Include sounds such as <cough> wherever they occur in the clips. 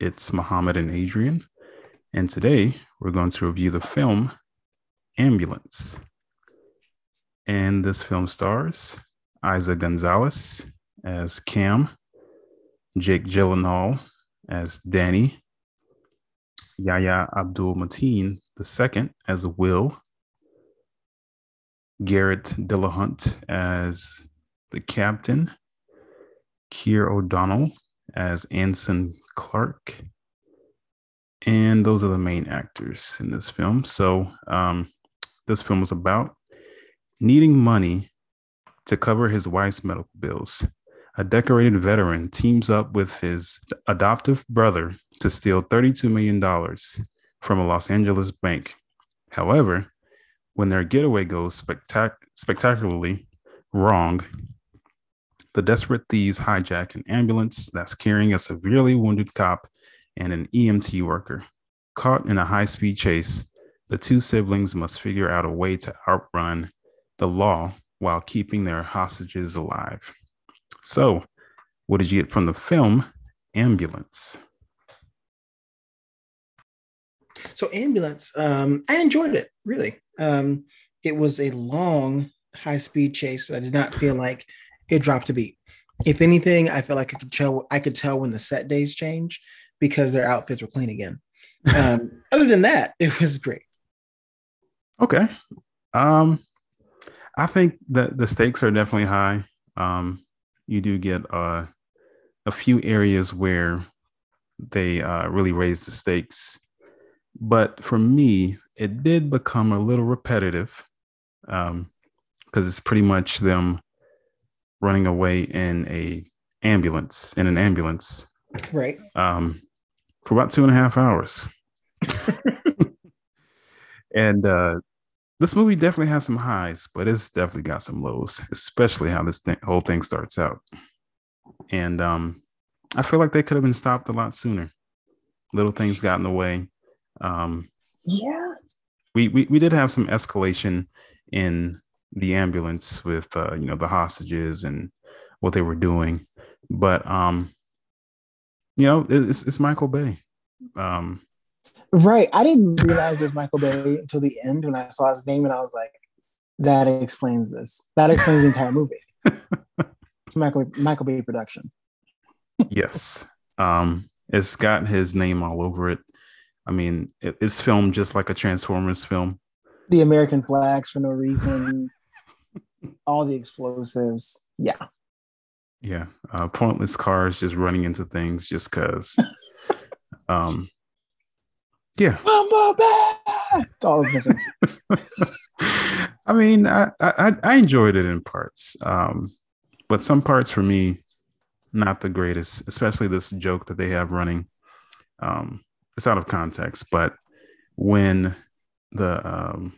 It's Mohammed and Adrian, and today we're going to review the film Ambulance. And this film stars Eiza Gonzalez as Cam, Jake Gyllenhaal as Danny, Yahya Abdul Mateen II as Will, Garret Dillahunt as the captain, Keir O'Donnell as Anson Clark. And those are the main actors in this film. So, um, this film was about needing money to cover his wife's medical bills. A decorated veteran teams up with his adoptive brother to steal $32 million from a Los Angeles bank. However, when their getaway goes spectac- spectacularly wrong, the desperate thieves hijack an ambulance that's carrying a severely wounded cop and an EMT worker. Caught in a high speed chase, the two siblings must figure out a way to outrun the law while keeping their hostages alive. So, what did you get from the film Ambulance? So, Ambulance, um, I enjoyed it, really. Um, it was a long, high speed chase, but I did not feel like it dropped a beat. If anything, I felt like I could tell I could tell when the set days change because their outfits were clean again. <laughs> Um, other than that, <laughs> it was great. Okay. Um, I think that the stakes are definitely high. Um, you do get uh, a few areas where they uh, really raise the stakes, but for me, it did become a little repetitive because um, it's pretty much them running away in a ambulance in an ambulance, right? Um, for about two and a half hours. <laughs> and uh, this movie definitely has some highs, but it's definitely got some lows, especially how this whole thing starts out. And um, I feel like they could have been stopped a lot sooner. Little things got in the way. Um, yeah, we, we we did have some escalation in the ambulance with uh, you know the hostages and what they were doing, but um, you know it's it's Michael Bay. Um, Right. I didn't realize it was Michael Bay until the end when I saw his name and I was like, that explains this. That explains the entire movie. <laughs> it's Michael Michael Bay production. yes. Um, it's got his name all over it. I mean, it, it's filmed just like a Transformers film. The American flags for no reason. All the explosives. Yeah. Yeah. Uh, pointless cars just running into things just because. <laughs> um, yeah. That's all I missing. <laughs> I mean, I, I, I enjoyed it in parts, um, but some parts for me, not the greatest. Especially this joke that they have running. Um, it's out of context, but when the um,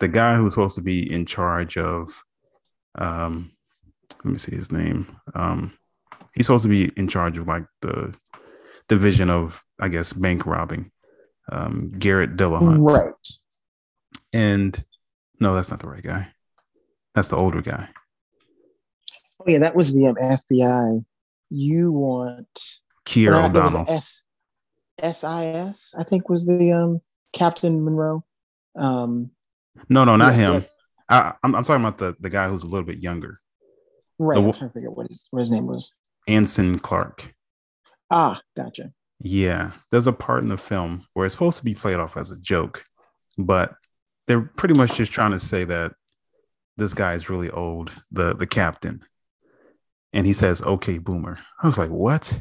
the guy who's supposed to be in charge of, um, let me see his name. Um, he's supposed to be in charge of like the division of, I guess, bank robbing um, Garret Dillahunt. Right. And no, that's not the right guy. That's the older guy. Oh yeah, that was the um, FBI. You want Keir O'Donnell. S SIS, I think was the um Captain Monroe. Um No, no, not yes, him. I, am I'm talking about the the guy who's a little bit younger. Right. The, I'm trying to figure out what his what his name was. Anson Clark. Ah, gotcha. Yeah, there's a part in the film where it's supposed to be played off as a joke, but they're pretty much just trying to say that this guy is really old, the the captain. And he says, "Okay, boomer." I was like, "What?"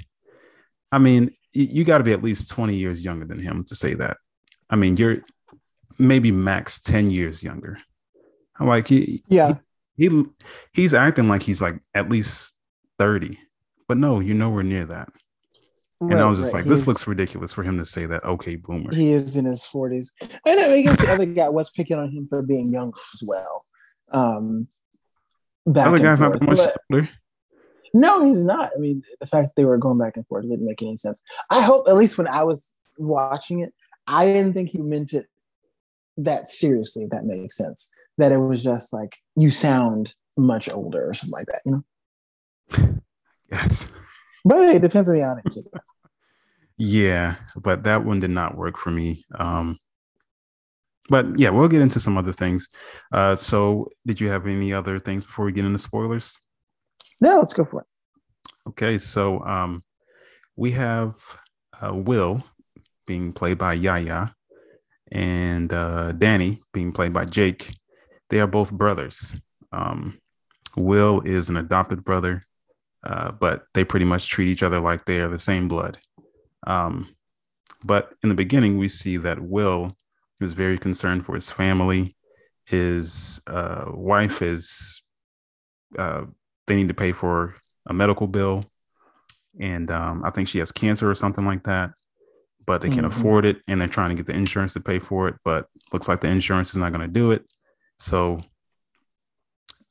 I mean, you got to be at least 20 years younger than him to say that. I mean, you're maybe max 10 years younger. Like, he, yeah, he, he he's acting like he's like at least 30, but no, you're nowhere near that. and I was just right. like, this He's- looks ridiculous for him to say that. Okay, boomer. He is in his forties. Know. I guess the other guy was picking on him for being young as well. Um, The other and guy's not forth. that much older. No, he's not. I mean, the fact they were going back and forth didn't make any sense. I hope, at least when I was watching it, I didn't think he meant it that seriously. If that makes sense. That it was just like you sound much older or something like that. You know. Yes. But it depends on the audience. Yeah, but that one did not work for me. Um, but yeah, we'll get into some other things. Uh, so, did you have any other things before we get into spoilers? No, let's go for it. Okay, so um, we have uh, Will being played by Yahya and uh, Danny being played by Jake. They are both brothers. Um, Will is an adopted brother, uh, but they pretty much treat each other like they are the same blood. Um, but in the beginning, we see that Will is very concerned for his family. His uh, wife is, uh, they need to pay for a medical bill. And um, I think she has cancer or something like that, but they can't Mhm. afford it. And they're trying to get the insurance to pay for it, but looks like the insurance is not going to do it. So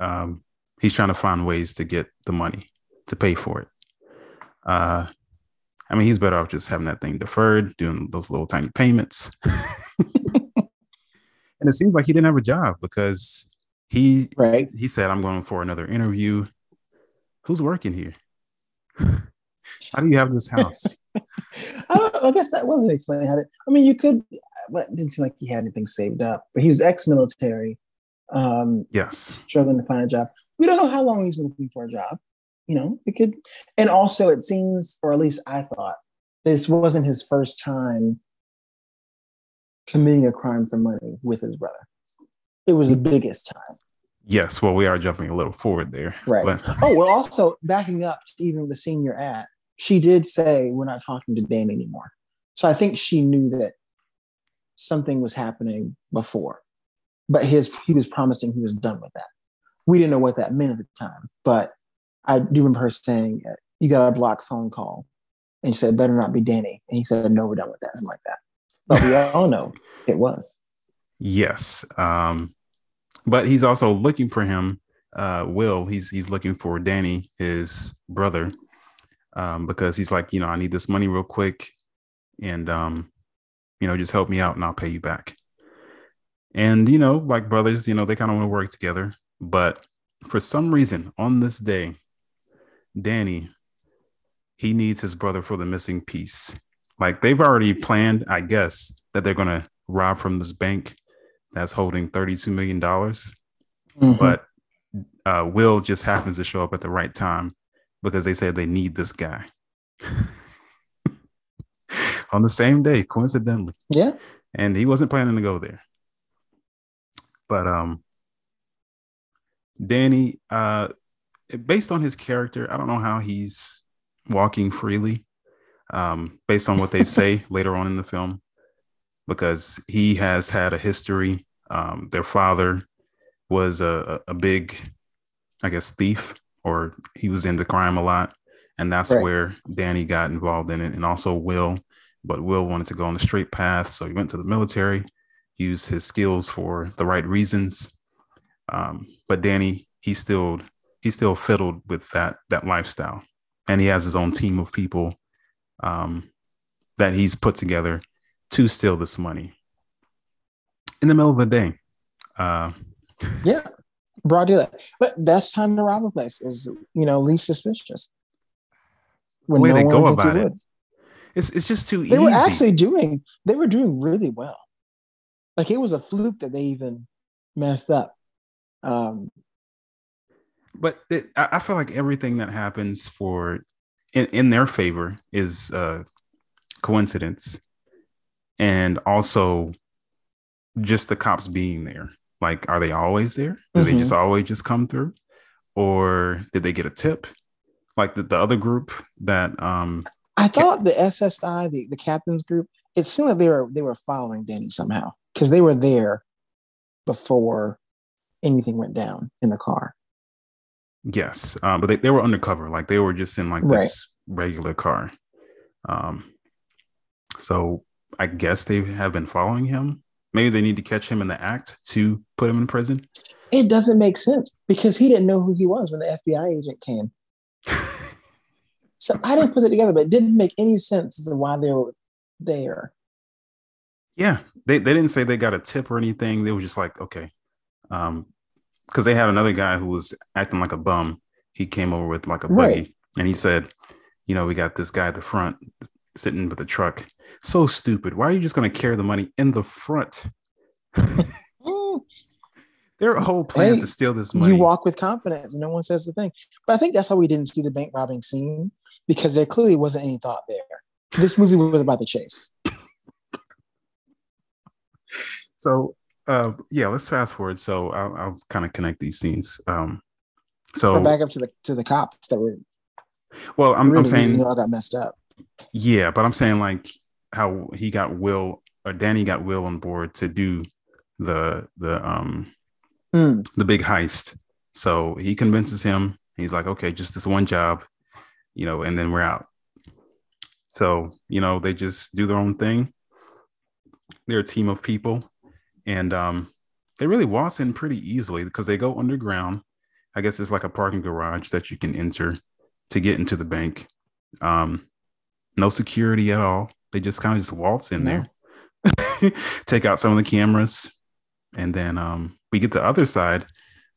um, he's trying to find ways to get the money to pay for it. Uh, I mean, he's better off just having that thing deferred, doing those little tiny payments. <laughs> and it seems like he didn't have a job because he Right. he said, "I'm going for another interview." Who's working here? <laughs> How do you have this house? <laughs> I, I guess that wasn't explaining how to. I mean, you could, but it didn't seem like he had anything saved up. But he was ex-military, um, yes, struggling to find a job. We don't know how long he's been looking for a job. You know, it could, and also it seems, or at least I thought, this wasn't his first time committing a crime for money with his brother. It was the biggest time. yes. Well, we are jumping a little forward there, Right. But <laughs> Oh, well, also backing up to even the scene you're at, she did say, We're not talking to Dan anymore. So I think she knew that something was happening before, but his he was promising he was done with that. We didn't know what that meant at the time, but I do remember her saying, You got a block phone call. And she said, Better not be Danny. And he said, No, we're done with that, something like that. But we all know <laughs> it was. yes, um, but he's also looking for him. Uh, Will, he's he's looking for Danny, his brother, um, because he's like, you know, I need this money real quick, and um, you know, just help me out, and I'll pay you back. And you know, like brothers, you know, they kind of want to work together, but for some reason, on this day, Danny, he needs his brother for the missing piece. Like they've already planned, I guess, that they're going to rob from this bank that's holding $32 million. Mhm. But uh, Will just happens to show up at the right time because they said they need this guy <laughs> on the same day, coincidentally. yeah. And he wasn't planning to go there. But um, Danny, uh, based on his character, I don't know how he's walking freely. Um, based on what they say <laughs> later on in the film, because he has had a history. Um, their father was a, a big, I guess, thief, or he was into crime a lot, and that's Right. where Danny got involved in it, and also Will. But Will wanted to go on the straight path, so he went to the military, used his skills for the right reasons. Um, but Danny, he still he still fiddled with that that lifestyle, and he has his own team of people um, that he's put together to steal this money in the middle of the day. Uh, <laughs> Yeah, broad daylight. But best time to rob a place is you know least suspicious. When way they go would think you about it, would. it's it's just too They easy. were actually doing. They were doing really well. Like it was a fluke that they even messed up. Um, but it, I, I feel like everything that happens for in, in their favor is uh, coincidence, and also just the cops being there. Like, are they always there? Do they Mhm. just always just come through, or did they get a tip? Like the, the other group that um I thought the SSI, the, the captain's group, it seemed like they were they were following Danny somehow because they were there before anything went down in the car. Yes, um, but they, they were undercover. Like they were just in like Right. this regular car. Um, so I guess they have been following him. Maybe they need to catch him in the act to put him in prison. It doesn't make sense because he didn't know who he was when the FBI agent came. <laughs> so I didn't put it together, but it didn't make any sense as to why they were there. Yeah, they, they didn't say they got a tip or anything. They were just like, okay. Um, because they had another guy who was acting like a bum. He came over with like a buggy right. and he said, you know, we got this guy at the front sitting with the truck. So stupid. Why are you just going to carry the money in the front? <laughs> Their whole plan hey, to steal this money. You walk with confidence, and no one says the thing. But I think that's why we didn't see the bank robbing scene because there clearly wasn't any thought there. This movie was about the chase. So, uh, yeah, let's fast forward. So I'll, I'll kind of connect these scenes. Um, so back up to the to the cops that were. Well, I'm, really I'm saying all got messed up. Yeah, but I'm saying like how he got Will or Danny got Will on board to do the the um mm. the big heist. So he convinces him. He's like, okay, just this one job, you know, and then we're out. So, you know, they just do their own thing. They're a team of people. And um, they really waltz in pretty easily because they go underground. I guess it's like a parking garage that you can enter to get into the bank. Um, no security at all. They just kind of just waltz in yeah. there, <laughs> take out some of the cameras, and then um, we get the other side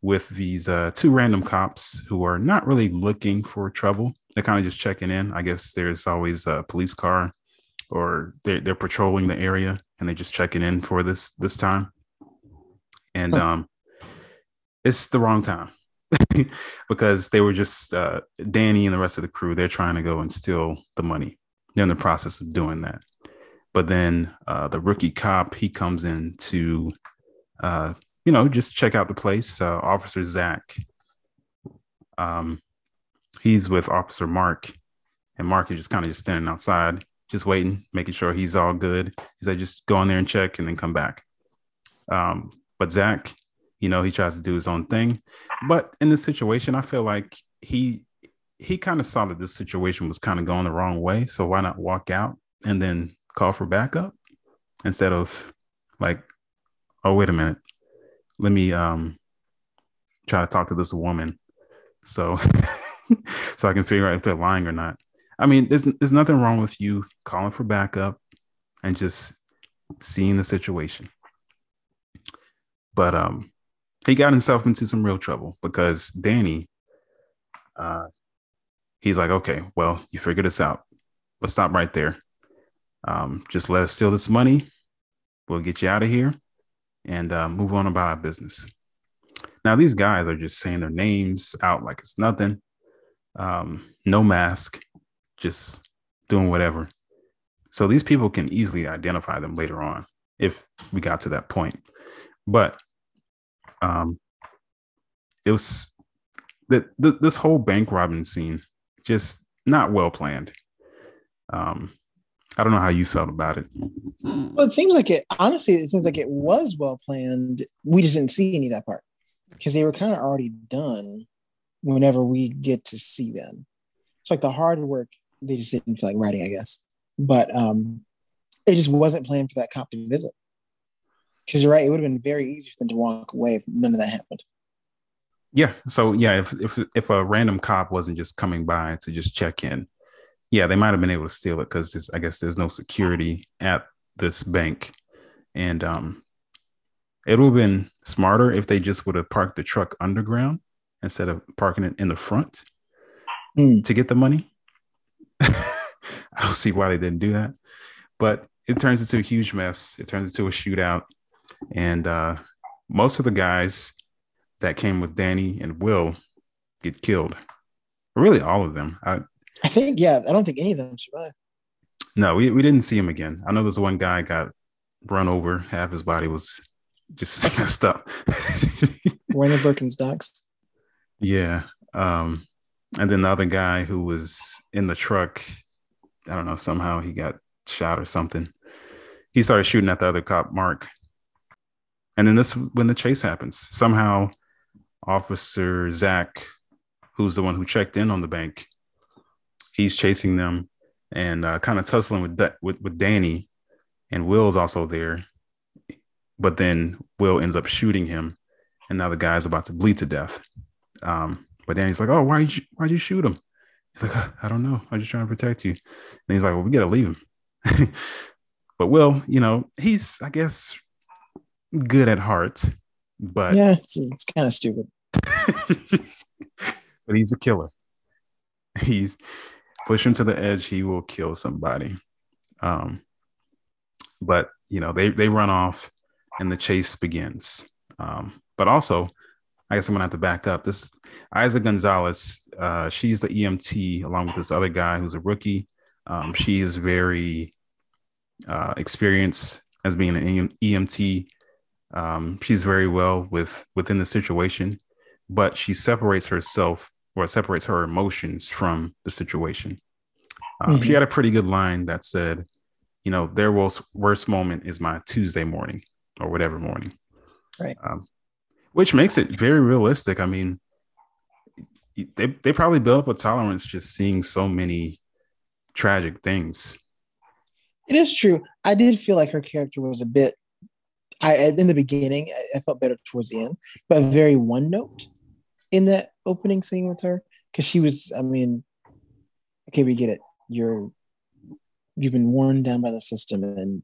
with these uh, two random cops who are not really looking for trouble. They're kind of just checking in. I guess there's always a police car, or they're, they're patrolling the area and they're just checking in for this this time. And um, it's the wrong time <laughs> because they were just uh, Danny and the rest of the crew. They're trying to go and steal the money. They're in the process of doing that. But then uh, the rookie cop he comes in to uh, you know, just check out the place. Uh, Officer Zach, um, he's with Officer Mark, and Mark is just kind of just standing outside, just waiting, making sure he's all good. He's like, just go in there and check, and then come back. Um, but Zach, you know, he tries to do his own thing. But in this situation, I feel like he he kind of saw that this situation was kind of going the wrong way. So why not walk out and then call for backup instead of like, oh wait a minute, let me um try to talk to this woman so <laughs> so I can figure out if they're lying or not. I mean, there's there's nothing wrong with you calling for backup and just seeing the situation. But um he got himself into some real trouble because Danny uh he's like, okay, well, you figure this out. Let's stop right there. Um, just let us steal this money. We'll get you out of here and uh, move on about our business. Now, these guys are just saying their names out like it's nothing. Um, no mask, just doing whatever. So these people can easily identify them later on if we got to that point. But um, it was that this whole bank robbing scene just not well planned. Um, I don't know how you felt about it. Well, it seems like it. Honestly, it seems like it was well planned. We just didn't see any of that part because they were kind of already done. Whenever we get to see them, it's like the hard work they just didn't feel like writing, I guess. But um, it just wasn't planned for that cop to visit. Because you're right, it would have been very easy for them to walk away if none of that happened. Yeah. So yeah, if if if a random cop wasn't just coming by to just check in, yeah, they might have been able to steal it because I guess there's no security at this bank, and um, it would have been smarter if they just would have parked the truck underground instead of parking it in the front mm. to get the money. <laughs> I don't see why they didn't do that, but it turns into a huge mess. It turns into a shootout, and uh, most of the guys that came with Danny and Will get killed. Really, all of them. I, I think, yeah, I don't think any of them survived. No, we, we didn't see him again. I know there's one guy got run over, half his body was just <laughs> messed up. Wearing the Birkenstocks. Yeah. Um, and then the other guy who was in the truck, I don't know, somehow he got shot or something. He started shooting at the other cop, Mark. And then this when the chase happens. Somehow Officer Zach, who's the one who checked in on the bank, he's chasing them and uh, kind of tussling with, with with Danny, and Will's also there. But then Will ends up shooting him, and now the guy's about to bleed to death. Um, but then he's like, "Oh, why you why'd you shoot him?" He's like, "I don't know. I'm just trying to protect you." And he's like, "Well, we gotta leave him." <laughs> but Will, you know, he's I guess good at heart, but yeah, it's, it's kind of stupid. <laughs> but he's a killer. He's push him to the edge, he will kill somebody. Um, but you know, they they run off and the chase begins. Um, but also, I guess I'm gonna have to back up. This Eiza Gonzalez, uh, she's the EMT along with this other guy who's a rookie. Um, she is very uh, experienced as being an EMT. Um, she's very well with within the situation, but she separates herself or separates her emotions from the situation. Um, mm-hmm. She had a pretty good line that said, you know, their worst, worst moment is my Tuesday morning or whatever morning. Right. Um, which makes it very realistic. I mean, they, they probably built up a tolerance just seeing so many tragic things. It is true. I did feel like her character was a bit I in the beginning I felt better towards the end, but very one note in that opening scene with her because she was. I mean, okay, we get it. You're you've been worn down by the system, and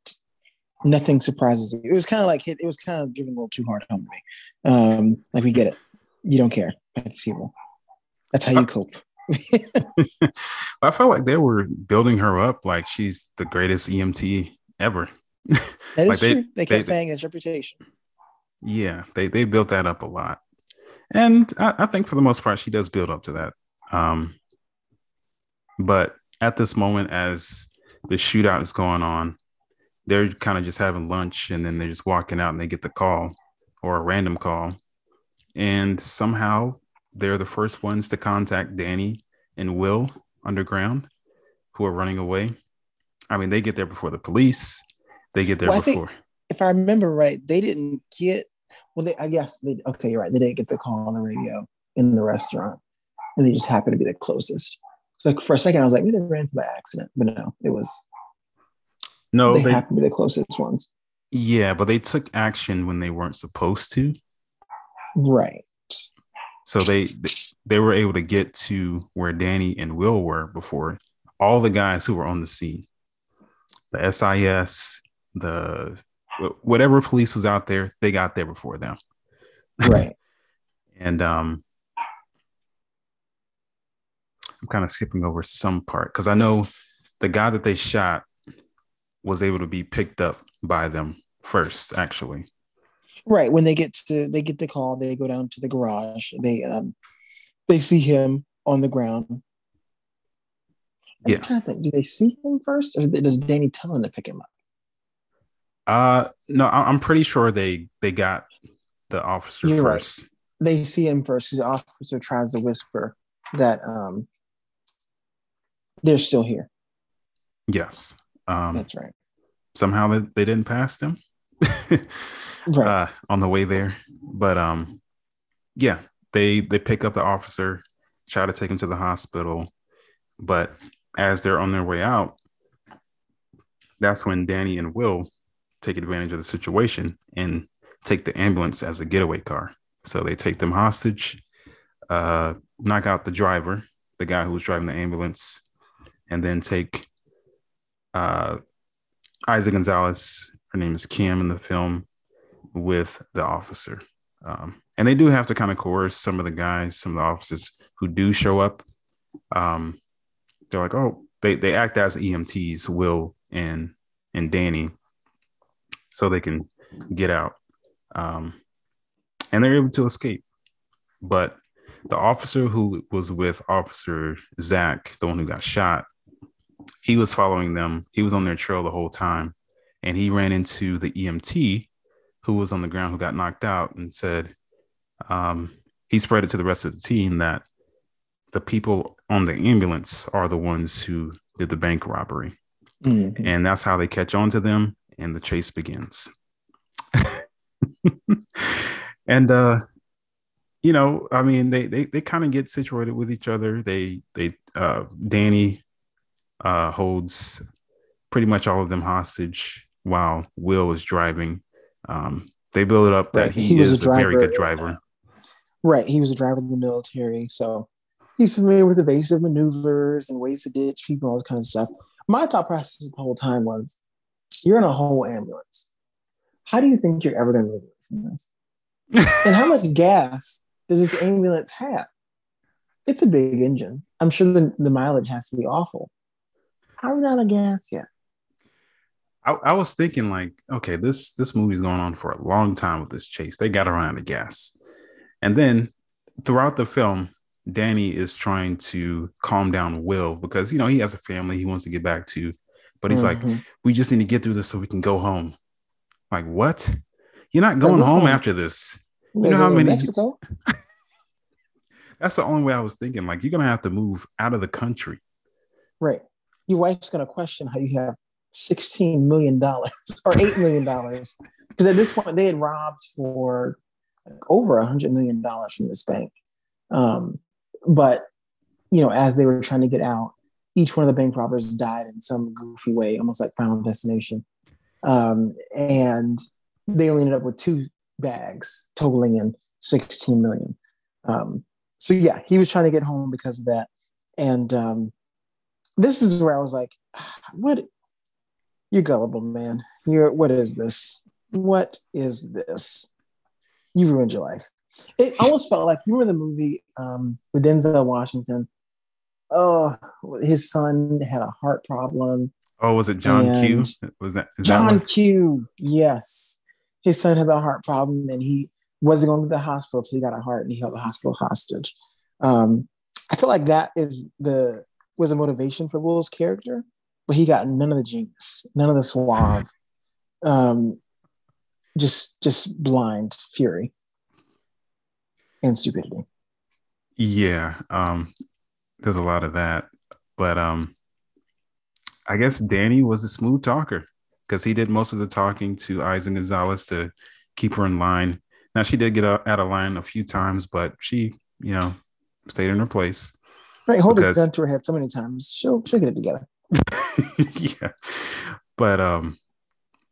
nothing surprises you. It was kind of like it was kind of driven a little too hard home to me. Um, like we get it. You don't care these people. That's how you cope. <laughs> <laughs> I felt like they were building her up like she's the greatest EMT ever. That <laughs> is like true. They, they kept they, saying his reputation. Yeah, they they built that up a lot, and I, I, think for the most part she does build up to that. Um, but at this moment, as the shootout is going on, they're kind of just having lunch, and then they're just walking out, and they get the call or a random call, and somehow they're the first ones to contact Danny and Will underground, who are running away. I mean, they get there before the police they get there well, before. if I remember right, they didn't get. Well, they I guess they okay. You're right. They didn't get the call on the radio in the restaurant, and they just happened to be the closest. So for a second, I was like, maybe they ran into by accident, but no, it was. No, they, they happened to be the closest ones. Yeah, but they took action when they weren't supposed to. Right. So they they were able to get to where Danny and Will were before all the guys who were on the scene. The SIS, the whatever police was out there, they got there before them. Right. <laughs> and um I'm kind of skipping over some part because I know the guy that they shot was able to be picked up by them first, actually. Right. When they get to they get the call, they go down to the garage. They um they see him on the ground. I'm yeah. trying to think. Do they see him first, or does Danny tell him to pick him up? Uh, no, I'm pretty sure they they got the officer You're first. Right. They see him first. The officer tries to whisper that um they're still here. Yes. Um, That's right. Somehow they, they didn't pass them <laughs> right. uh, on the way there, but um, yeah, they they pick up the officer, try to take him to the hospital, but as they're on their way out, that's when Danny and Will take advantage of the situation and take the ambulance as a getaway car. So they take them hostage, uh, knock out the driver, the guy who was driving the ambulance, and then take uh, Eiza Gonzalez, her name is Kim in the film, with the officer. Um, and they do have to kind of coerce some of the guys, some of the officers who do show up. Um, they're like, oh, they, they act as EMTs, Will and and Danny, so they can get out. Um, and they're able to escape. But the officer who was with Officer Zach, the one who got shot, he was following them. He was on their trail the whole time. And he ran into the EMT who was on the ground who got knocked out and said, um, he spread it to the rest of the team that the people on the ambulance are the ones who did the bank robbery. Mm-hmm. And that's how they catch on to them and the chase begins. <laughs> and uh you know, I mean, they they they kind of get situated with each other. They they uh Danny uh, holds pretty much all of them hostage while Will is driving. Um, they build it up that Right, he, he was is a a, very good driver. Right. He was a driver in the military, so he's familiar with evasive maneuvers and ways to ditch people, all this kind of stuff. My thought process the whole time was, you're in a whole ambulance. How do you think you're ever going to live from this? <laughs> And how much gas does this ambulance have? It's a big engine. I'm sure the, the mileage has to be awful. How are we not on gas yet? I, I was thinking like, okay, this this movie's going on for a long time with this chase. They got run out gas, and then throughout the film, Danny is trying to calm down Will because you know he has a family he wants to get back to, but he's like, Mhm. we just need to get through this so we can go home. Like what? You're not going home home? after this. We're know how many- Mexico? <laughs> <laughs> That's the only way I was thinking. Like you're gonna have to move out of the country. Right. Your wife's going to question how you have $16 million <laughs> or $8 million. Because at this point, they had robbed for like over $100 million from this bank. Um, but, you know, as they were trying to get out, each one of the bank robbers died in some goofy way, almost like Final Destination. Um, and they only ended up with two bags totaling in 16 million. Um, so yeah, he was trying to get home because of that. And um, this is where I was like, "Ah, <sighs> what? You're gullible, man. You're, what is this? What is this? You ruined your life. It <laughs> almost felt like, you remember the movie um, with Denzel Washington? Oh, his son had a heart problem. Oh, was it John Q? Was that John one? Q. Yes. His son had a heart problem and he wasn't going to the hospital till he got a heart and he held the hospital hostage. Um, I feel like that is the was a motivation for Will's character, but he got none of the genius, none of the suave, um, just just blind fury and stupidity. Yeah, um, there's a lot of that, but um, I guess Danny was a smooth talker because he did most of the talking to Eiza Gonzalez to keep her in line. Now she did get out of line a few times, but she, you know, stayed in her place. Right, hold Because- a gun to her head so many times, she'll she'll get it together. <laughs> yeah, but um,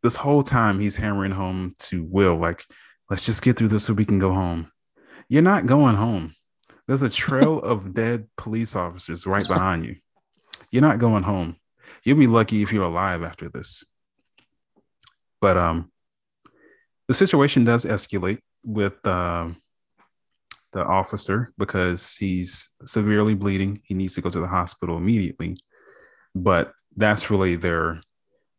this whole time he's hammering home to Will, like, let's just get through this so we can go home. You're not going home. There's a trail of <laughs> dead police officers right behind you. You're not going home. You'll be lucky if you're alive after this. But um, the situation does escalate with um the officer because he's severely bleeding. He needs to go to the hospital immediately. But that's really their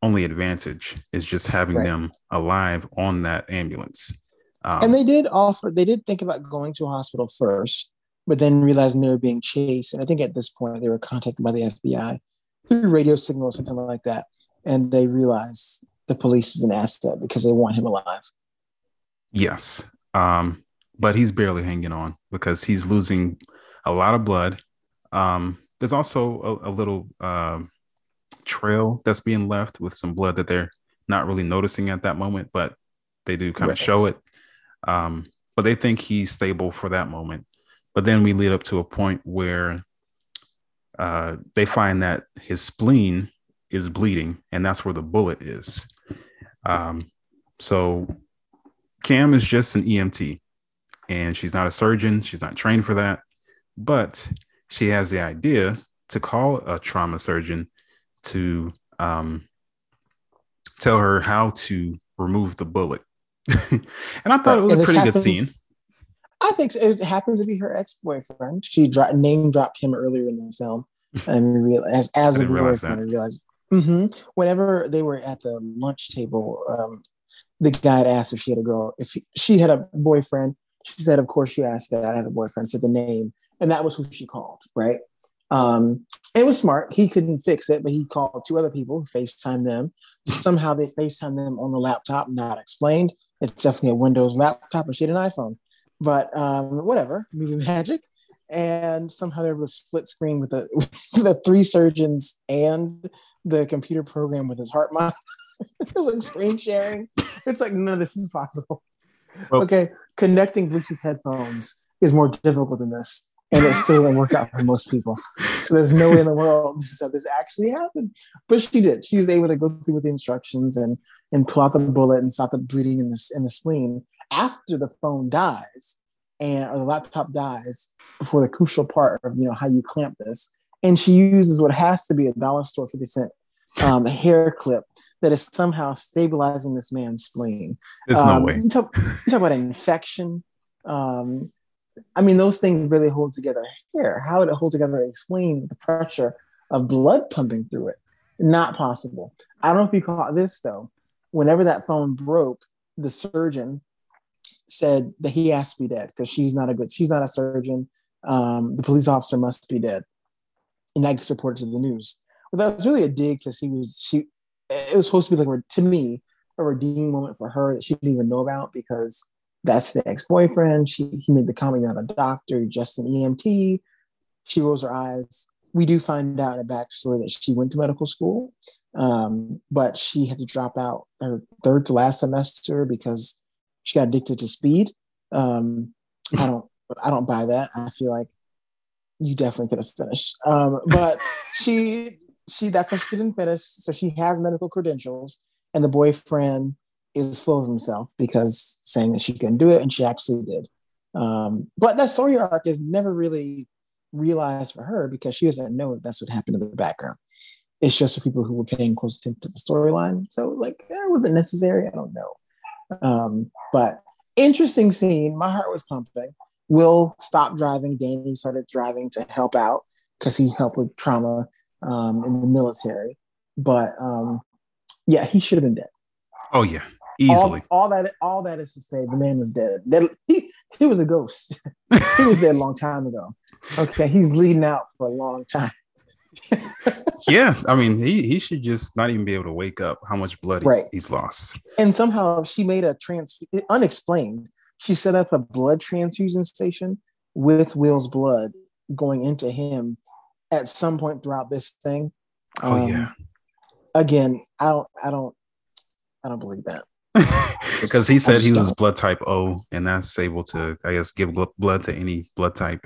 only advantage is just having Right. them alive on that ambulance. Um, and they did offer they did think about going to a hospital first but then realizing they were being chased and i think at this point they were contacted by the fbi through radio signal or something like that and they realized the police is an asset because they want him alive Yes. Um, but he's barely hanging on because he's losing a lot of blood. Um, there's also a, a little um, trail that's being left with some blood that they're not really noticing at that moment, but they do kind of Right. show it. Um, but they think he's stable for that moment. But then we lead up to a point where uh, they find that his spleen is bleeding, and that's where the bullet is. Um, so Cam is just an EMT, and she's not a surgeon. She's not trained for that, but she has the idea to call a trauma surgeon to um, tell her how to remove the bullet. <laughs> and I thought it was And a pretty good scene. i think so. it happens to be her ex-boyfriend she dro- name dropped him earlier in the film <laughs> and realized as I a boyfriend we realized hmm whenever they were at the lunch table um, the guy had asked if she had a girl if she, she had a boyfriend she said of course she asked that. I had a boyfriend. Said the name. And that was who she called right? Um, it was smart. He couldn't fix it but he called two other people who facetime them. Somehow they facetime them on the laptop not explained. It's definitely a windows laptop and she had an iphone. But um, whatever movie magic. And somehow there was a split screen with the <laughs> with the three surgeons and the computer program with his heart monitor. <laughs> it was like screen sharing. It's like no, this is possible. Well- okay, connecting Bluetooth headphones is more difficult than this. and it still didn't work out for most people. So there's no way in the world this this actually happened. But she did. She was able to go through with the instructions and and pull out the bullet and stop the bleeding in the in the spleen after the phone dies and or the laptop dies before the crucial part of you know how you clamp this. And she uses what has to be a dollar store 50 cent um, hair clip that is somehow stabilizing this man's spleen. There's um, no way. You talk, you talk about infection. Um, I mean, those things really hold together hair. How would it hold together a spleen with the pressure of blood pumping through it? Not possible. I don't know if you caught this though. Whenever that phone broke, the surgeon said that he has to be dead because she's not a good, she's not a surgeon. Um, the police officer must be dead. And that gets reported to the news. Well, that was really a dig because he was, she, it was supposed to be like, to me, a redeeming moment for her that she didn't even know about because that's the ex-boyfriend. She he made the comment, not a doctor, just an EMT. She rolls her eyes. We do find out in a backstory that she went to medical school, um, but she had to drop out her third to last semester because she got addicted to speed. Um, I don't I don't buy that. I feel like you definitely could have finished. Um, but she she that's she didn't finish. So she has medical credentials, and the boyfriend is full of himself because saying that she couldn't do it, and she actually did. Um, but that story arc is never really realized for her because she doesn't know that that's what happened in the background. It's just for people who were paying close attention to the storyline. So, like, it wasn't necessary. I don't know. Um, but interesting scene. My heart was pumping. Will stopped driving. Danny started driving to help out because he helped with trauma um, in the military. But um, yeah, he should have been dead. Oh yeah, easily. All, all, that all that is to say, the man was dead. That he he was a ghost. he was dead a long time ago. Okay, he's bleeding out for a long time. <laughs> yeah, I mean, he he should just not even be able to wake up. How much blood he's, Right. he's lost. And somehow she made a trans unexplained. She set up a blood transfusion station with Will's blood going into him at some point throughout this thing. Oh Um, yeah, Again, I don't, I don't, I don't believe that. <laughs> because he said he was don't. blood type O, and that's able to, I guess, give blo- blood to any blood type.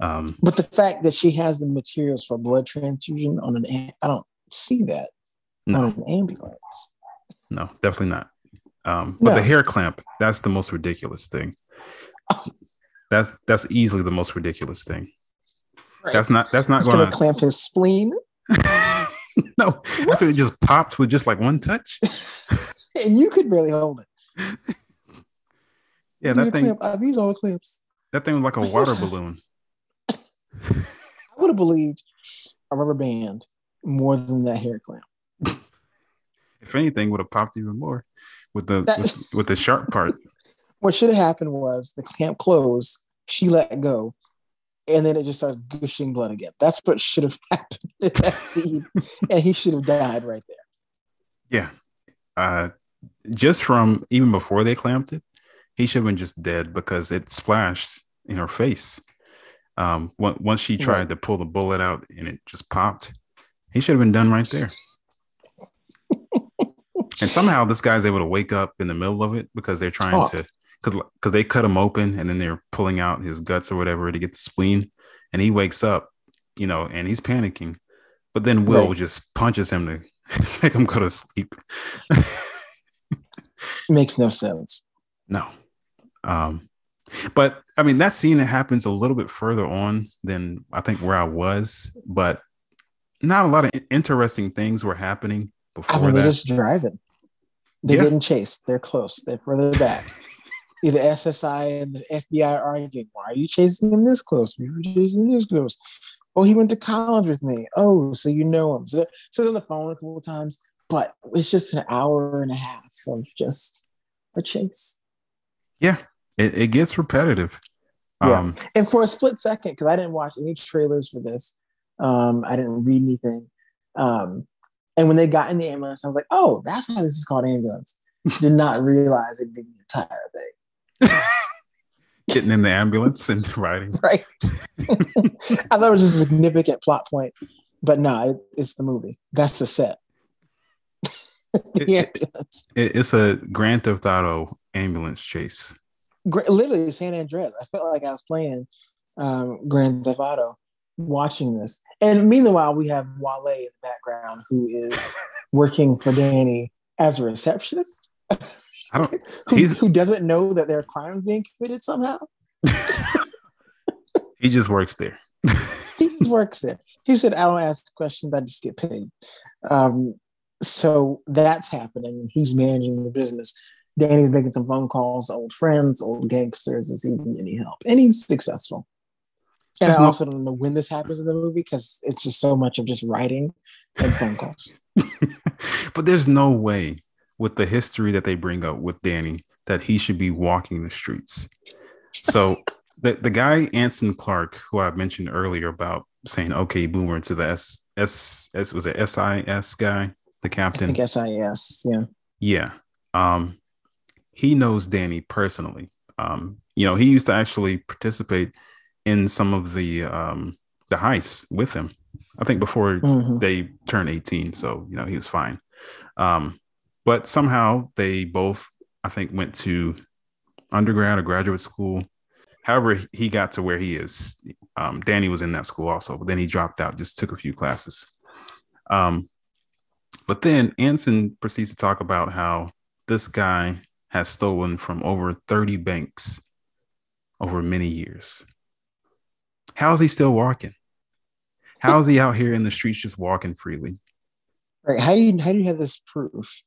Um, But the fact that she has the materials for blood transfusion on an, I don't see that No. on an ambulance. no, definitely not. Um, but the hair clamp, that's the most ridiculous thing. <laughs> That's that's easily the most ridiculous thing. That's not that's not going gonna clamp his spleen, <laughs> no. After it just popped with just like one touch. <laughs> and you could barely hold it. Yeah, that thing clamp. I've used all the clamps. that thing was like a water balloon. <laughs> I would have believed a rubber band more than that hair clamp. If anything, would have popped even more with the That- with, with the sharp part. What should have happened was the clamp closed, she let go, and then it just starts gushing blood again. That's what should have <laughs> happened in that scene, and he should have died right there. Yeah. Uh, just from even before they clamped it, he should have been just dead because it splashed in her face. Um, once she tried Right. to pull the bullet out and it just popped, he should have been done right there. <laughs> and somehow this guy's able to wake up in the middle of it because they're trying Oh. to because because they cut him open and then they're pulling out his guts or whatever to get the spleen, and he wakes up, you know, and he's panicking. But then Will Right. just punches him to <laughs> make him go to sleep. <laughs> Makes no sense. No. Um, but I mean, that scene that happens a little bit further on than I think where I was, but not a lot of interesting things were happening before I mean, they're just driving. They're Yeah. getting chased. They're close. They're further back. <laughs> Either SSI and the FBI are arguing, why are you chasing him this close? We were chasing him this close. Oh, he went to college with me. Oh, so you know him. So, so on the phone a couple of times, but it's just an hour and a half of just a chase. yeah, it, it gets repetitive. Yeah. Um, And for a split second, because I didn't watch any trailers for this, um, I didn't read anything. Um, and when they got in the ambulance, I was like, oh, that's why this is called ambulance. <laughs> Did not realize it'd be the entire thing. <laughs> getting in the ambulance and <laughs> riding. Right. I thought it was just a significant plot point, but no, it, it's the movie. That's the set. <laughs> The it- ambulance. It, it's a Grand Theft Auto ambulance chase. Gra- Literally San Andreas. I felt like I was playing um, Grand Theft Auto, watching this. And meanwhile, we have Wale in the background who is working for Danny as a receptionist. I don't. <laughs> who, who doesn't know that there are crimes being committed somehow. <laughs> he just works there. <laughs> He just works there. He said, "I don't ask questions; I just get paid." Um, so that's happening. He's managing the business. Danny's making some phone calls, old friends, old gangsters, is he need any help? And he's successful. And There's I no- also don't know when this happens in the movie because it's just so much of just writing and phone calls. but there's no way with the history that they bring up with Danny that he should be walking the streets. So <laughs> the, the guy Anson Clark, who I mentioned earlier about saying okay boomer to the S S S was it SIS guy, the captain. I captain. think SIS, yeah. Yeah. Um he knows Danny personally. Um, you know, he used to actually participate in some of the um the heists with him. I think before Mhm. they turned 18 so you know he was fine um but somehow they both i think went to undergrad or graduate school. However he got to where he is. Um danny was in that school also but then he dropped out just took a few classes. Um but then anson proceeds to talk about how this guy has stolen from over 30 banks over many years. How is he still walking? How is he out here in the streets just walking freely? Right. How do you how do you have this proof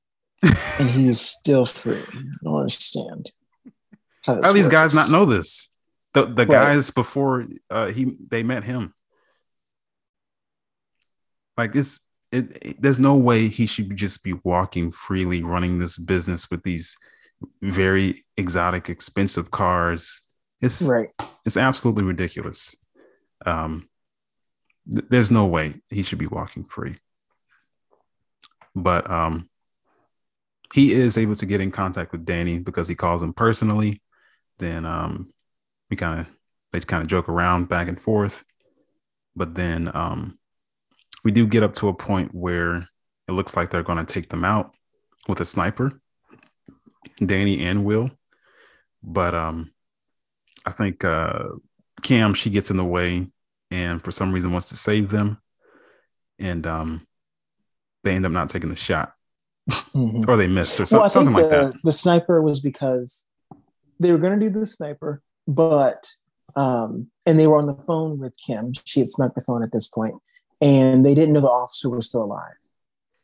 and he's still free? I don't understand. How, How these guys not know this? The the Right. guys before uh, he they met him. Like it's it, it- there's no way he should just be walking freely, running this business with these very exotic, expensive cars. It's Right. it's absolutely ridiculous. Um, th- there's no way he should be walking free. But um, he is able to get in contact with Danny because he calls him personally. Then um, we kind of they kind of joke around back and forth. But then um, we do get up to a point where it looks like they're going to take them out with a sniper, Danny and Will. But um, I think uh, Cam she gets in the way and for some reason wants to save them, and um, they end up not taking the shot Mhm. or they missed or so- well, I something think like the, that. the sniper was because they were going to do the sniper, but um, and they were on the phone with Kim. She had snuck the phone at this point, and they didn't know the officer was still alive,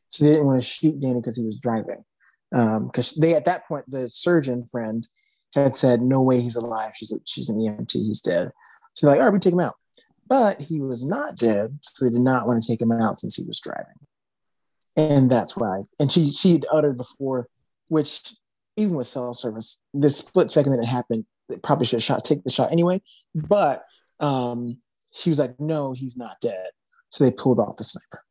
so they didn't want to shoot Danny because he was driving. Because they at that point, the surgeon friend had said, "No way, he's alive. She's a, she's an EMT. He's dead." So they're like, "All right, we take him out." But he was not dead, so they did not want to take him out since he was driving and that's why. And she she'd uttered before, which even with cell service, this split second that it happened, they probably should have shot take the shot anyway. But um, she was like, "No, he's not dead." So they pulled off the sniper.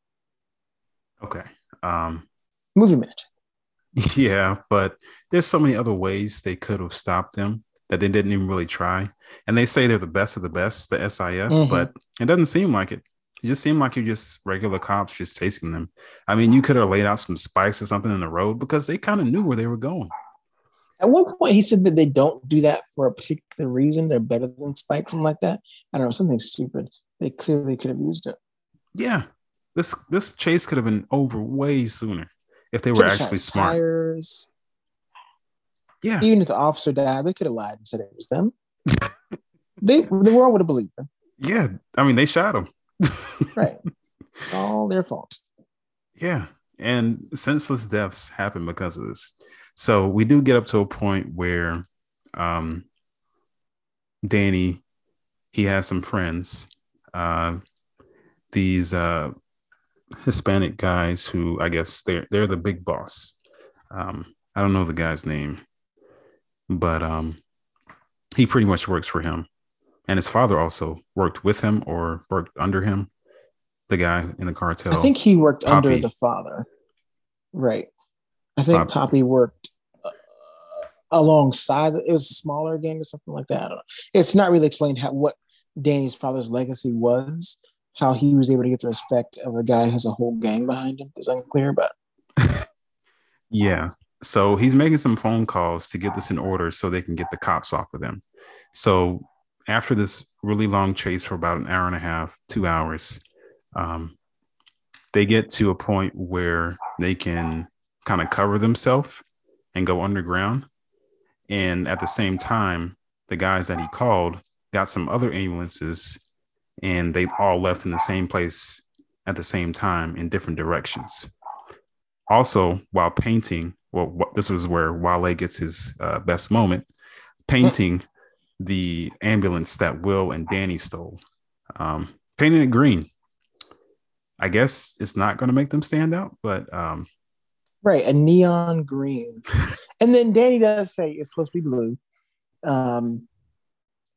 Okay. Um, Movie minute. <laughs> yeah, but there's so many other ways they could have stopped them that they didn't even really try. And they say they're the best of the best, the SIS, Mhm. but it doesn't seem like it. It just seemed like you're just regular cops just chasing them. I mean, you could have laid out some spikes or something in the road because they kind of knew where they were going. At one point, he said that they don't do that for a particular reason. They're better than spikes, something like that. I don't know, something stupid. They clearly could have used it. Yeah. This this chase could have been over way sooner if they were Could have actually smart. Tires. Yeah. Even if the officer died, they could have lied and said it was them. <laughs> they the world would have believed them. Yeah. I mean, they shot him. Right. It's all their fault. Yeah. And senseless deaths happen because of this. So we do get up to a point where um Danny he has some friends. Uh these uh Hispanic guys who I guess they're they're the big boss. Um I don't know the guy's name, but um he pretty much works for him. And his father also worked with him or worked under him. The guy in the cartel. I think he worked under the father. Right. I think Papi. Papi worked uh, alongside. It was a smaller gang or something like that. I don't know. It's not really explained how what Danny's father's legacy was. How he was able to get the respect of a guy who has a whole gang behind him is unclear, but <laughs> Yeah. So he's making some phone calls to get this in order so they can get the cops off of them. So after this really long chase for about an hour and a half, two hours, um, they get to a point where they can kind of cover themselves and go underground. And at the same time, the guys that he called got some other ambulances and they all left in the same place at the same time in different directions. Also, while painting, well, this was where Wale gets his uh, best moment, painting the ambulance that Will and Danny stole, um, painting it green. I guess it's not going to make them stand out, but um, right, a neon green. <laughs> and then Danny does say it's supposed to be blue. Um,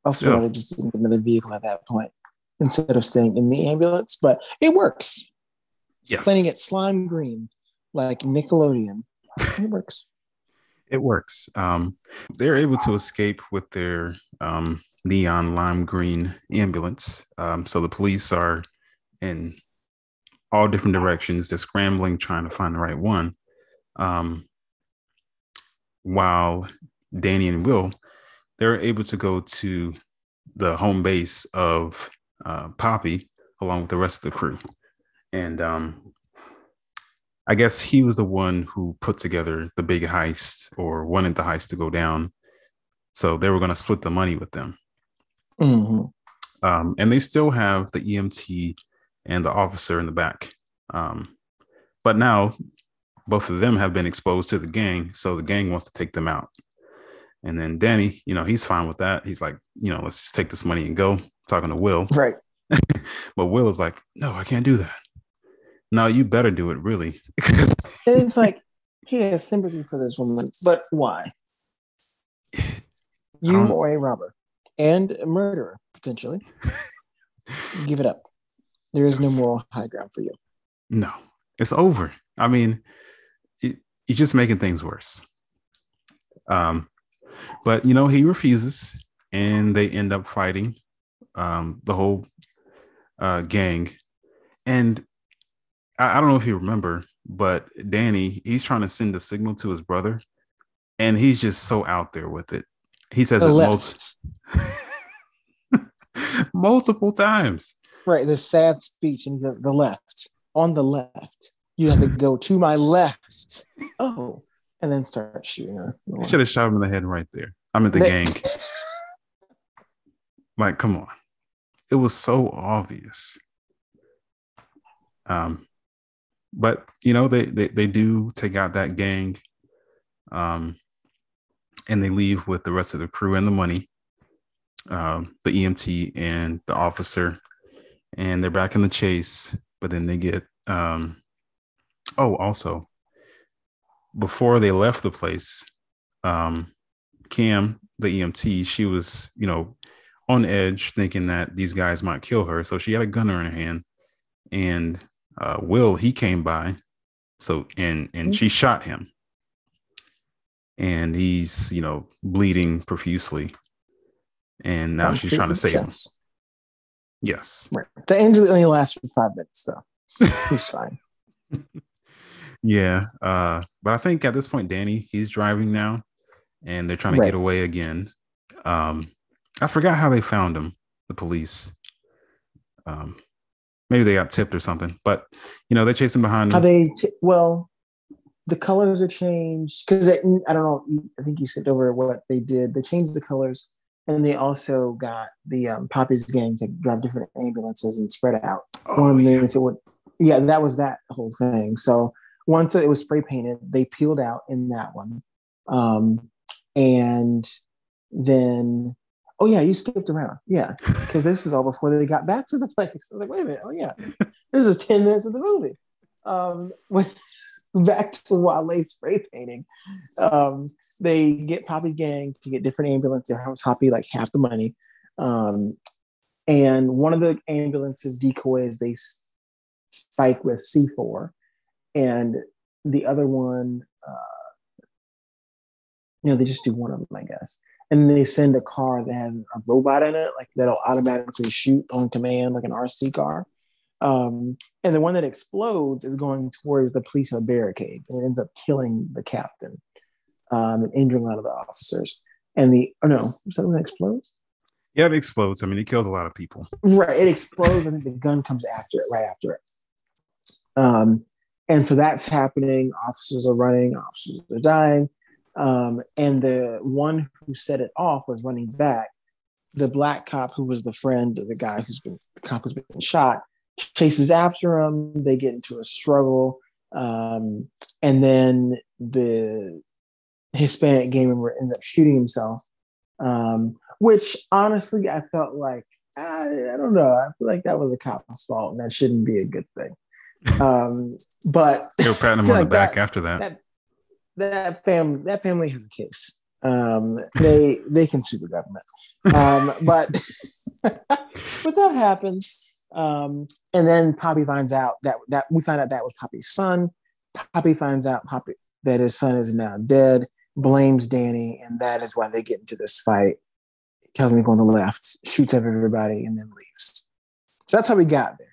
also, yeah. just didn't get another vehicle at that point instead of staying in the ambulance, but it works. Yes. Playing it slime green like Nickelodeon. It works. It works. Um, they're able to escape with their um, neon lime green ambulance. Um, so the police are in all different directions. They're scrambling, trying to find the right one. Um, while Danny and Will, they're able to go to the home base of uh, Papi along with the rest of the crew. And um, I guess he was the one who put together the big heist or wanted the heist to go down. So they were going to split the money with them. Mm-hmm. Um, and they still have the EMT and the officer in the back. Um, but now both of them have been exposed to the gang. So the gang wants to take them out. And then Danny, you know, he's fine with that. He's like, you know, let's just take this money and go. Talking to Will. Right. <laughs> but Will is like, no, I can't do that. No, you better do it, really. <laughs> it's like <laughs> he has sympathy for this woman, but why? <sighs> You um, or a robber and a murderer, potentially. <laughs> Give it up. There is no moral high ground for you. No, it's over. I mean, it, you're just making things worse. Um, but you know, he refuses, and they end up fighting um, the whole uh, gang. And I, I don't know if you remember, but Danny, he's trying to send a signal to his brother, and he's just so out there with it. He says the it most, <laughs> multiple times. Right, the sad speech, and he says the left on the left. You have to go to my left. Oh, and then start shooting her. should have shot him in the head right there. I'm at the gang. like, come on. It was so obvious. Um, but you know, they they, they do take out that gang. Um, and they leave with the rest of the crew and the money. Um, the EMT and the officer, and they're back in the chase, but then they get um oh also before they left the place, um, Cam, the EMT, she was, you know, on edge thinking that these guys might kill her. So she had a gun in her hand. And uh, Will, he came by. So, and, and mm-hmm. she shot him. And he's, you know, bleeding profusely. And now she's trying to save him. Yes. Right. The injury only lasts for five minutes, though. <laughs> He's fine. Yeah. Uh, but I think at this point, Danny, he's driving now and they're trying to right. get away again. Um, I forgot how they found him, the police. Um, maybe they got tipped or something, but you know, they're chasing behind How they, t- well, the colors are changed because I don't know. I think you said over what they did. They changed the colors and they also got the um, Papi's gang to drive different ambulances and spread out. Oh, yeah. if it would, yeah, that was that whole thing. So once it was spray painted, they peeled out in that one. Um, and then, oh yeah, you skipped around. Yeah, because this is all before they got back to the place. I was like, wait a minute. Oh yeah, this is 10 minutes of the movie. Um, when, <laughs> back to the Wale spray painting. Um, they get Papi Gang to get different ambulances. They have Papi like half the money. Um, and one of the ambulances decoys they spike with C4 and the other one, uh, you know, they just do one of them, I guess. And they send a car that has a robot in it, like that'll automatically shoot on command, like an RC car. Um, and the one that explodes is going towards the police barricade, and it ends up killing the captain um, and injuring a lot of the officers. And the oh no, is that one that explodes? Yeah, it explodes. I mean, it kills a lot of people. Right, it explodes, and the gun comes after it, right after it. Um, and so that's happening. Officers are running, officers are dying. Um, and the one who set it off was running back. The black cop, who was the friend of the guy who's been the cop who's been shot, chases after him. They get into a struggle, um, and then the Hispanic gang member ends up shooting himself. Um, which honestly, I felt like I, I don't know. I feel like that was a cop's fault, and that shouldn't be a good thing. Um, but they were patting him <laughs> on like the back that, after that. that. That family, that family has a case. Um, they they can sue the government. Um, <laughs> but <laughs> but that happens. Um, and then Papi finds out that that we find out that was Papi's son. Papi finds out Papi that his son is now dead. Blames Danny, and that is why they get into this fight. He tells him to go on the left, shoots at everybody, and then leaves. So that's how we got there.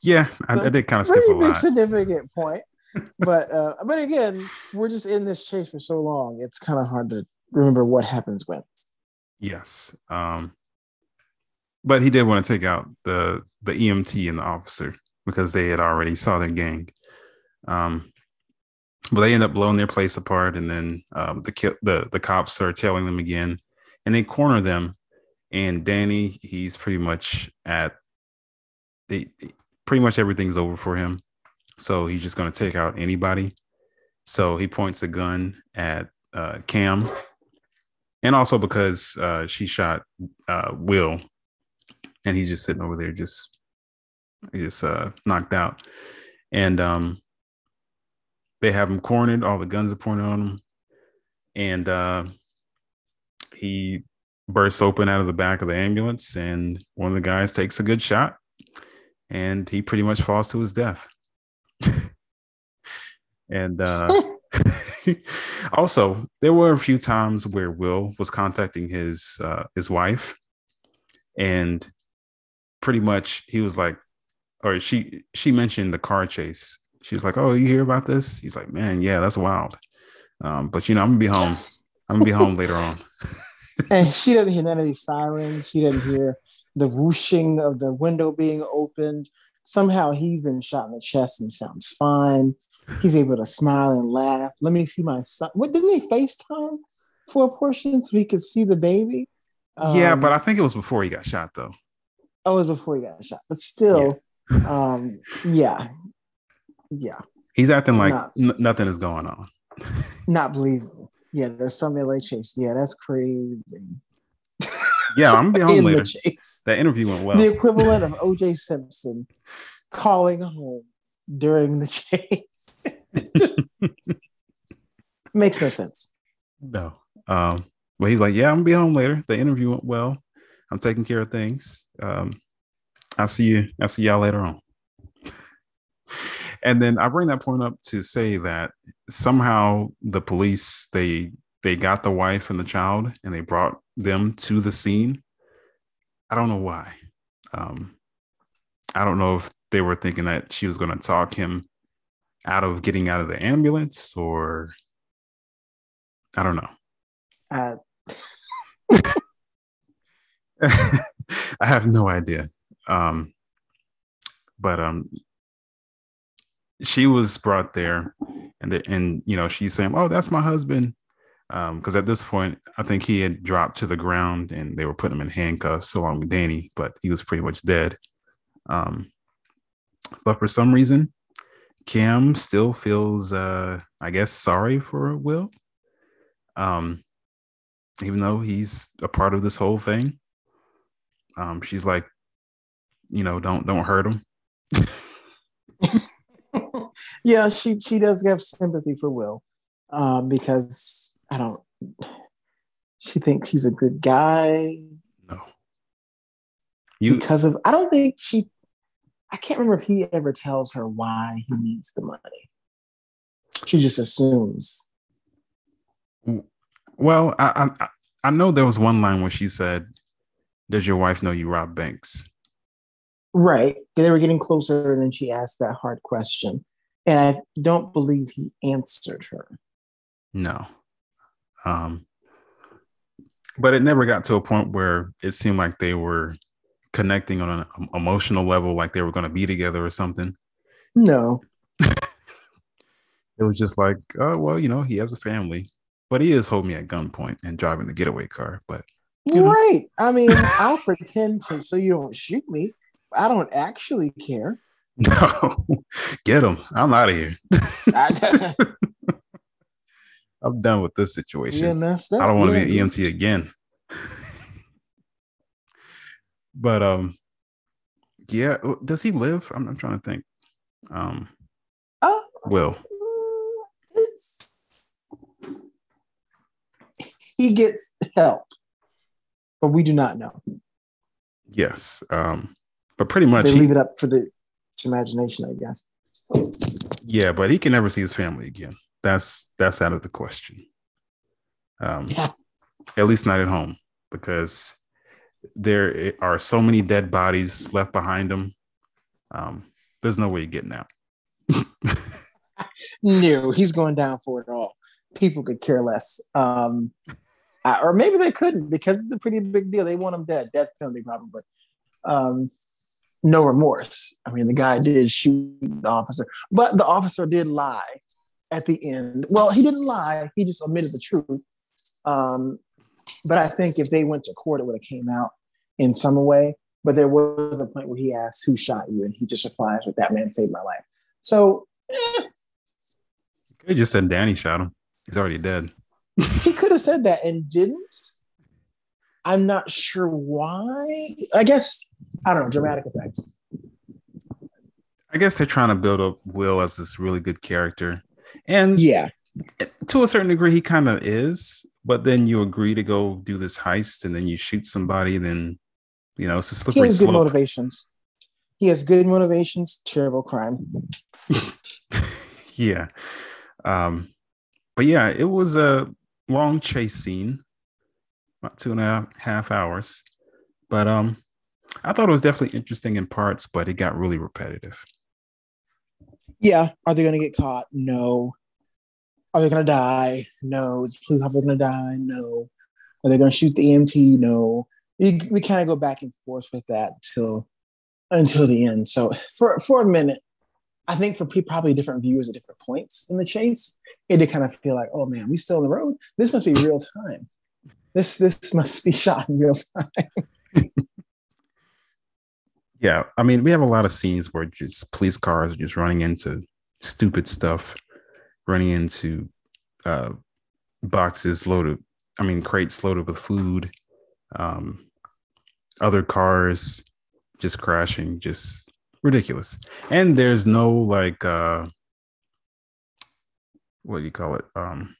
Yeah, I, I did kind of skip a lot. significant point, but uh, but again, we're just in this chase for so long; it's kind of hard to remember what happens when. Yes, um, but he did want to take out the the EMT and the officer because they had already saw their gang. Um, but they end up blowing their place apart, and then um, the the the cops are tailing them again, and they corner them. And Danny, he's pretty much at they pretty much everything's over for him. So he's just going to take out anybody. So he points a gun at uh, Cam, and also because uh, she shot uh, Will, and he's just sitting over there, just just uh, knocked out. And um, they have him cornered. All the guns are pointed on him, and uh, he bursts open out of the back of the ambulance, and one of the guys takes a good shot and he pretty much falls to his death. <laughs> and uh, <laughs> also, there were a few times where Will was contacting his uh, his wife, and pretty much he was like, or she she mentioned the car chase. She was like, "Oh, you hear about this?" He's like, "Man, yeah, that's wild." Um, but you know, I'm gonna be home. I'm gonna be home later on. <laughs> and she didn't hear none of these sirens. She didn't hear the whooshing of the window being opened. Somehow he's been shot in the chest and sounds fine. He's able to smile and laugh. Let me see my son. What didn't they FaceTime for a portion so he could see the baby? Um, yeah, but I think it was before he got shot though. Oh, it was before he got shot. But still, yeah. <laughs> um, yeah. Yeah. He's acting like not, n- nothing is going on. <laughs> not believable. Yeah, there's some LA chase. Yeah, that's crazy. Yeah, I'm gonna be <laughs> home later. That interview went well. The equivalent of OJ Simpson calling home during the chase. <laughs> makes no sense. No. Um, but he's like, Yeah, I'm gonna be home later. The interview went well. I'm taking care of things. Um, I'll see you, I'll see y'all later on. and then I bring that point up to say that somehow the police they they got the wife and the child and they brought them to the scene. I don't know why. Um, I don't know if they were thinking that she was going to talk him out of getting out of the ambulance or I don't know. Uh. <laughs> I have no idea. Um, but um, she was brought there, and the, and you know she's saying, "Oh, that's my husband," because um, at this point, I think he had dropped to the ground and they were putting him in handcuffs along with Danny, but he was pretty much dead. Um, but for some reason, Cam still feels, uh, I guess, sorry for Will, um, even though he's a part of this whole thing. Um, she's like, you know, don't don't hurt him. <laughs> yeah, she she does have sympathy for Will um, because I don't. She thinks he's a good guy. No. You because of I don't think she. I can't remember if he ever tells her why he needs the money. She just assumes. Mm, well, I I, I know there was one line where she said, "Does your wife know you rob banks?" Right. They were getting closer, and then she asked that hard question, and I don't believe he answered her. No. Um, but it never got to a point where it seemed like they were connecting on an emotional level, like they were going to be together or something. No. <laughs> it was just like, oh well, you know, he has a family, but he is holding me at gunpoint and driving the getaway car. But right, know. I mean, I'll pretend to so you don't shoot me. I don't actually care. <laughs> No, get him. I'm out of here. <laughs> I'm done with this situation. I don't want to be an EMT again. <laughs> but um, yeah. Does he live? I'm, I'm trying to think. Um, uh, Will. It's he gets help, but we do not know. Yes. Um, but pretty much they leave it up for the imagination, I guess. Yeah, but he can never see his family again. That's that's out of the question. Um, yeah. At least not at home, because there are so many dead bodies left behind him. Um, there's no way you're getting out. <laughs> no, he's going down for it all. People could care less. Um, or maybe they couldn't because it's a pretty big deal. They want him dead, death penalty probably. Um, no remorse. I mean, the guy did shoot the officer, but the officer did lie at the end. Well, he didn't lie; he just omitted the truth. Um, but I think if they went to court, it would have came out in some way. But there was a point where he asked, "Who shot you?" and he just replies with, "That man saved my life." So, eh. he just said Danny shot him. He's already dead. <laughs> he could have said that and didn't. I'm not sure why. I guess I don't know, dramatic effects. I guess they're trying to build up Will as this really good character. And yeah, to a certain degree, he kind of is. But then you agree to go do this heist and then you shoot somebody, then, you know, it's a slippery He has slope. good motivations. He has good motivations, terrible crime. <laughs> yeah. Um, but yeah, it was a long chase scene about two and a half hours. But um, I thought it was definitely interesting in parts, but it got really repetitive. Yeah. Are they going to get caught? No. Are they going to die? No. Is police officer going to die? No. Are they going to shoot the EMT? No. We, we kind of go back and forth with that until until the end. So for for a minute, I think for probably different viewers at different points in the chase, it did kind of feel like, oh man, we still on the road. This must be real time this this must be <laughs> shot in real time. Yeah, I mean, we have a lot of scenes where just police cars are just running into stupid stuff, running into uh, boxes loaded, I mean, crates loaded with food, um, other cars just crashing, just ridiculous. And there's no like, uh, what do you call it? Um,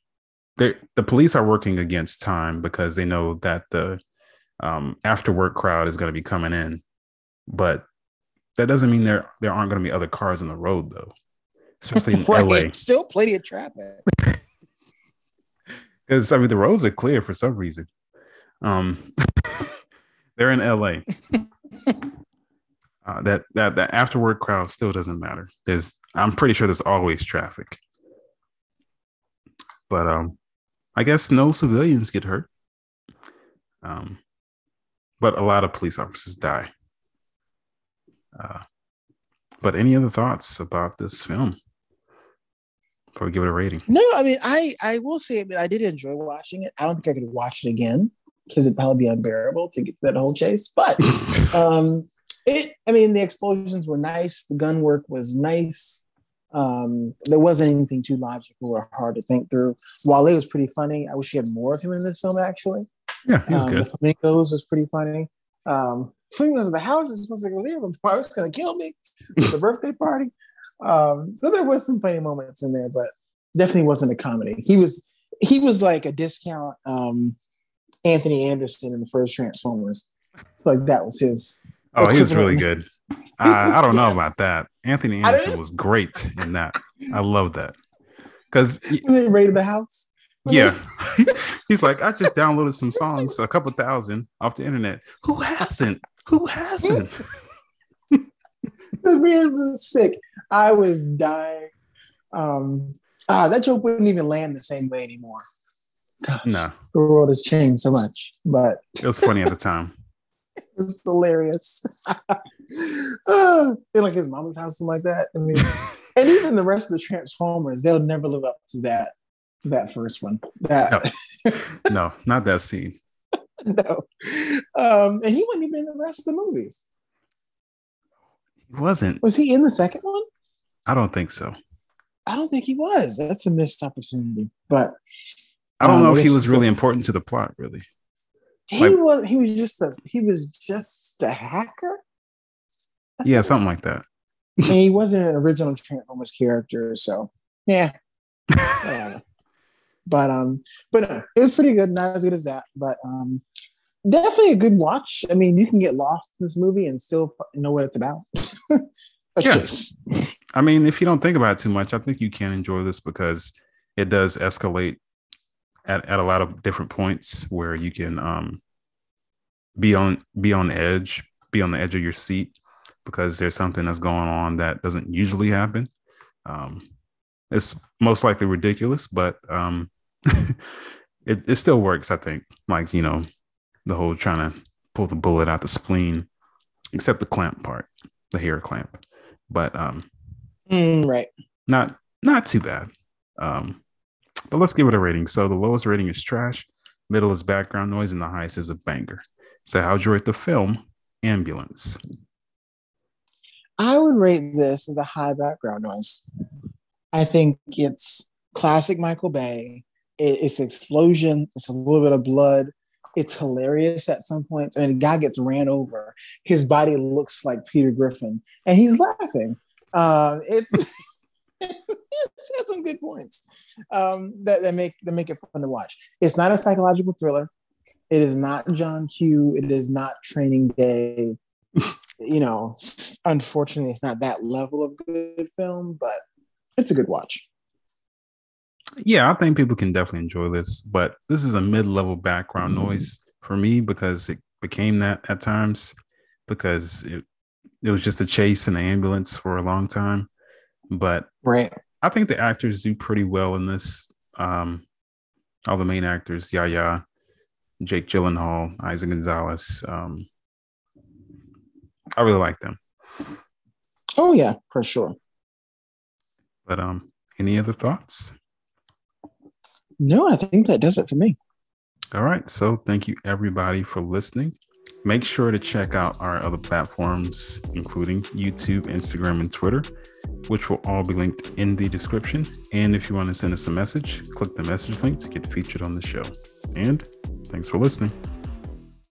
the police are working against time because they know that the um, after work crowd is going to be coming in, but that doesn't mean there there aren't going to be other cars on the road though, especially in <laughs> right. LA. Still plenty of traffic. <laughs> <laughs> Because I mean the roads are clear for some reason. Um, they're in LA. Uh, that that that after work crowd still doesn't matter. There's I'm pretty sure there's always traffic. But um, I guess no civilians get hurt. Um, but a lot of police officers die. Uh, but any other thoughts about this film? Before we give it a rating. No, I mean, I I will say, I mean, I did enjoy watching it. I don't think I could watch it again because it'd probably be unbearable to get that whole chase. But <laughs> um, it, I mean, the explosions were nice. The gun work was nice. Um, there wasn't anything too logical or hard to think through. It was pretty funny, I wish he had more of him in this film. Actually, yeah, he was um, good. The flamingos was pretty funny. Um, flamingos the house is supposed to go there, but I was going to kill me. the birthday party. Um, so there was some funny moments in there, but definitely wasn't a comedy. He was he was like a discount um, Anthony Anderson in the first Transformers. Like that was his. Oh, he was really good. I, I don't <laughs> yes. know about that. Anthony Anderson was great in that. I love that because they raided the house. Yeah, <laughs> <laughs> he's like, I just downloaded some songs, a couple thousand off the internet. Who hasn't? Who hasn't? <laughs> the man was sick. I was dying. Um, ah, that joke wouldn't even land the same way anymore. Gosh, No, the world has changed so much, but it was funny at the time. <laughs> it was hilarious. <laughs> Ah, and like his mama's house and like that. I mean, and even the rest of the Transformers, they'll never live up to that that first one. That No, not that scene. <laughs> no. Um, and he wasn't even in the rest of the movies. He wasn't. Was he in the second one? I don't think so. I don't think he was. That's a missed opportunity. But I don't Um, know if he was really important to the plot, really. he Like- was he was just a he was just a hacker. Yeah, something like that. he wasn't an original Transformers character, so yeah. <laughs> but um, but no, it was pretty good. Not as good as that, but um, definitely a good watch. I mean, you can get lost in this movie and still know what it's about. <laughs> Yeah. I mean, if you don't think about it too much, I think you can enjoy this because it does escalate at, at a lot of different points where you can um be on be on edge, be on the edge of your seat because there's something that's going on that doesn't usually happen. Um it's most likely ridiculous, but um <laughs> it, it still works, I think. Like, you know, the whole trying to pull the bullet out the spleen, except the clamp part, the hair clamp. But um Mm, right. not not too bad. Um, but let's give it a rating. So the lowest rating is trash, middle is background noise, and the highest is a banger. So how'd you rate the film Ambulance? I would rate this as a high background noise. I think it's classic Michael Bay. It- it's explosion. It's a little bit of blood. It's hilarious at some points. And the guy gets ran over. His body looks like Peter Griffin, and he's laughing. Uh, it's <laughs> <laughs> it's got some good points um, that, that make that make it fun to watch. It's not a psychological thriller. It is not John Q. It is not Training Day <laughs> you know, unfortunately, it's not that level of good film, but it's a good watch. Yeah, I think people can definitely enjoy this, but this is a mid-level background noise for me because it became that at times because it it was just a chase in the ambulance for a long time. But Right. I think the actors do pretty well in this. Um, all the main actors, Yahya, Jake Gyllenhaal, Eiza Gonzalez. Um, I really like them. Oh yeah, for sure. But um, any other thoughts? No, I think that does it for me. All right. So thank you everybody for listening. Make sure to check out our other platforms, including YouTube, Instagram, and Twitter, which will all be linked in the description. And if you want to send us a message, click the message link to get featured on the show. And thanks for listening.